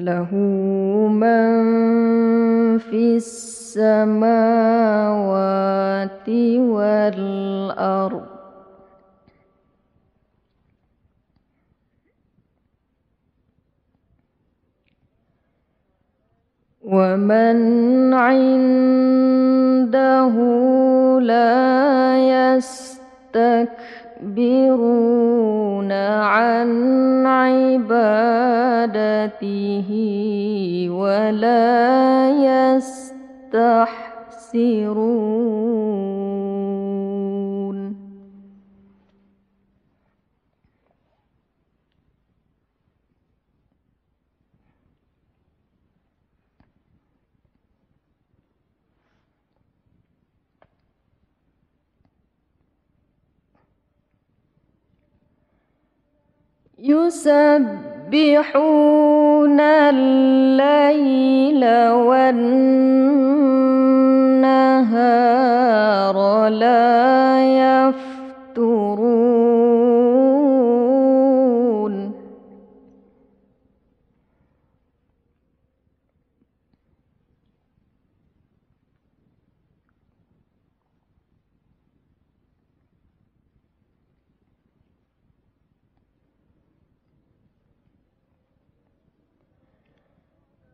وله من في السماوات والأرض. ومن عنده لا يستكبرون عن عبادته ولا يستحسرون يسبحون الليل والنهار لا يفترون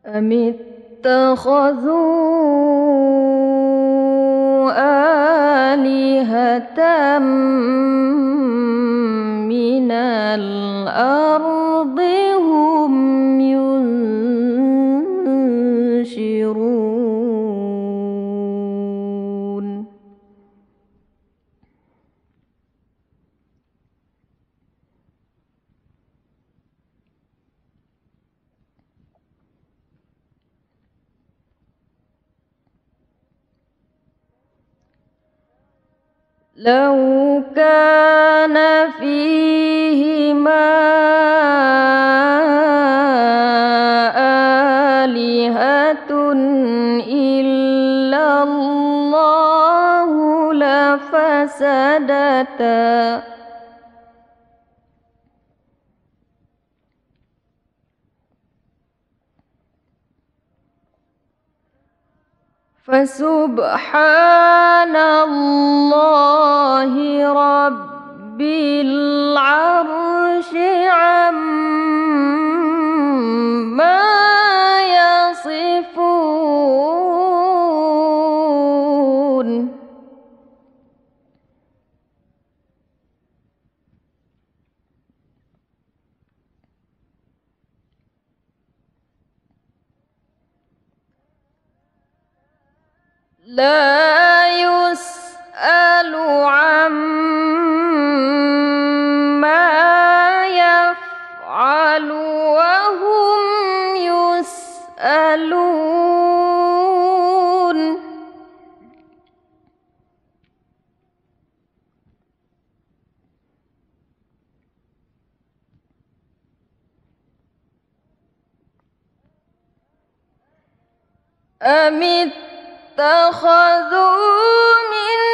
أم اتخذوا آلهة من الأرض لو كان فيهما آلهة إلا الله لفسدتا فسبحان الله رب العرش عما لا يسأل عما يفعل وهم يسألون. أم اتخذوا من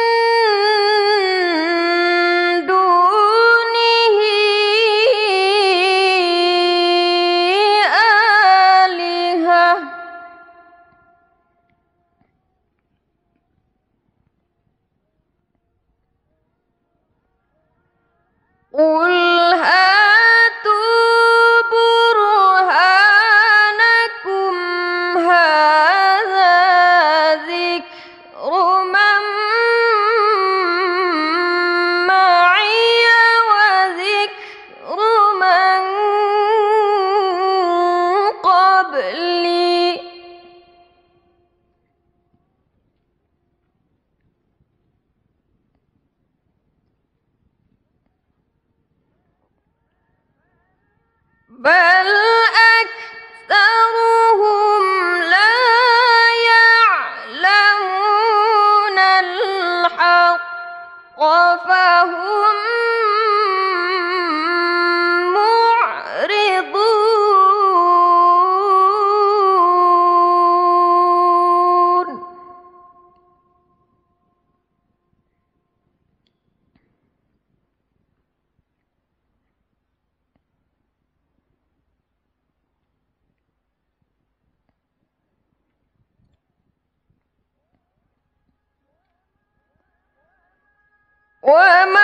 وما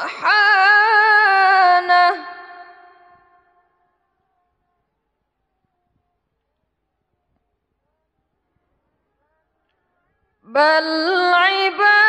سبحانه. بل عباد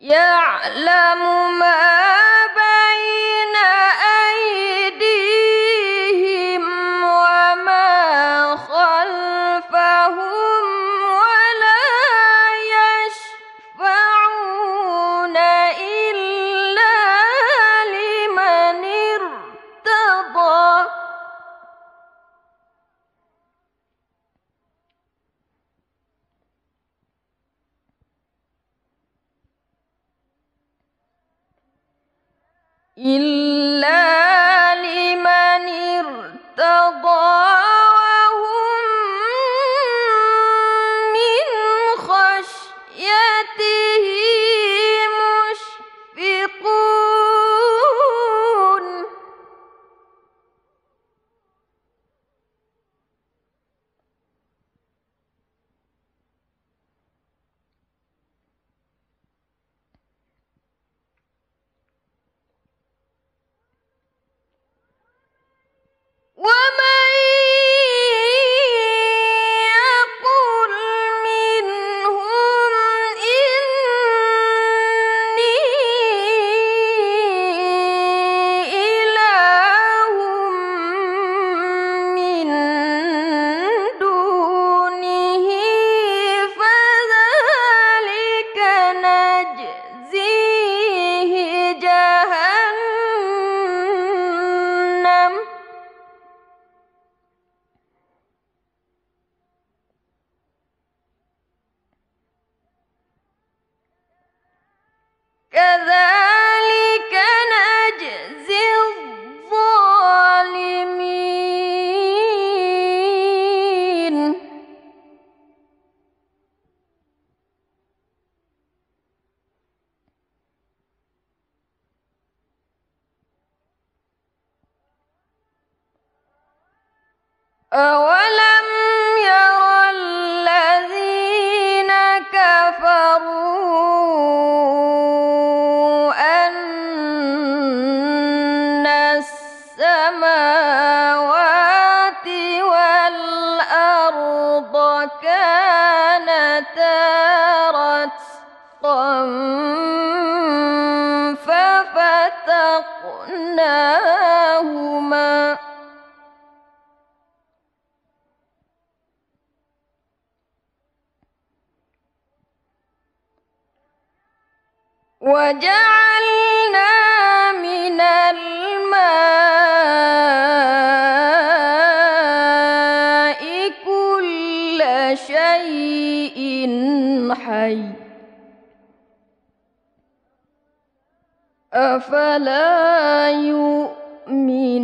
يعلم ما إلا كذلك نجزي الظالمين. أولم السماوات والأرض كانتا رتقا وجعلنا أفلا يؤمنون.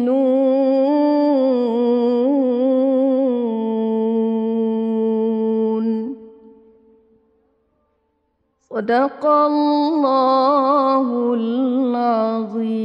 صدق الله العظيم.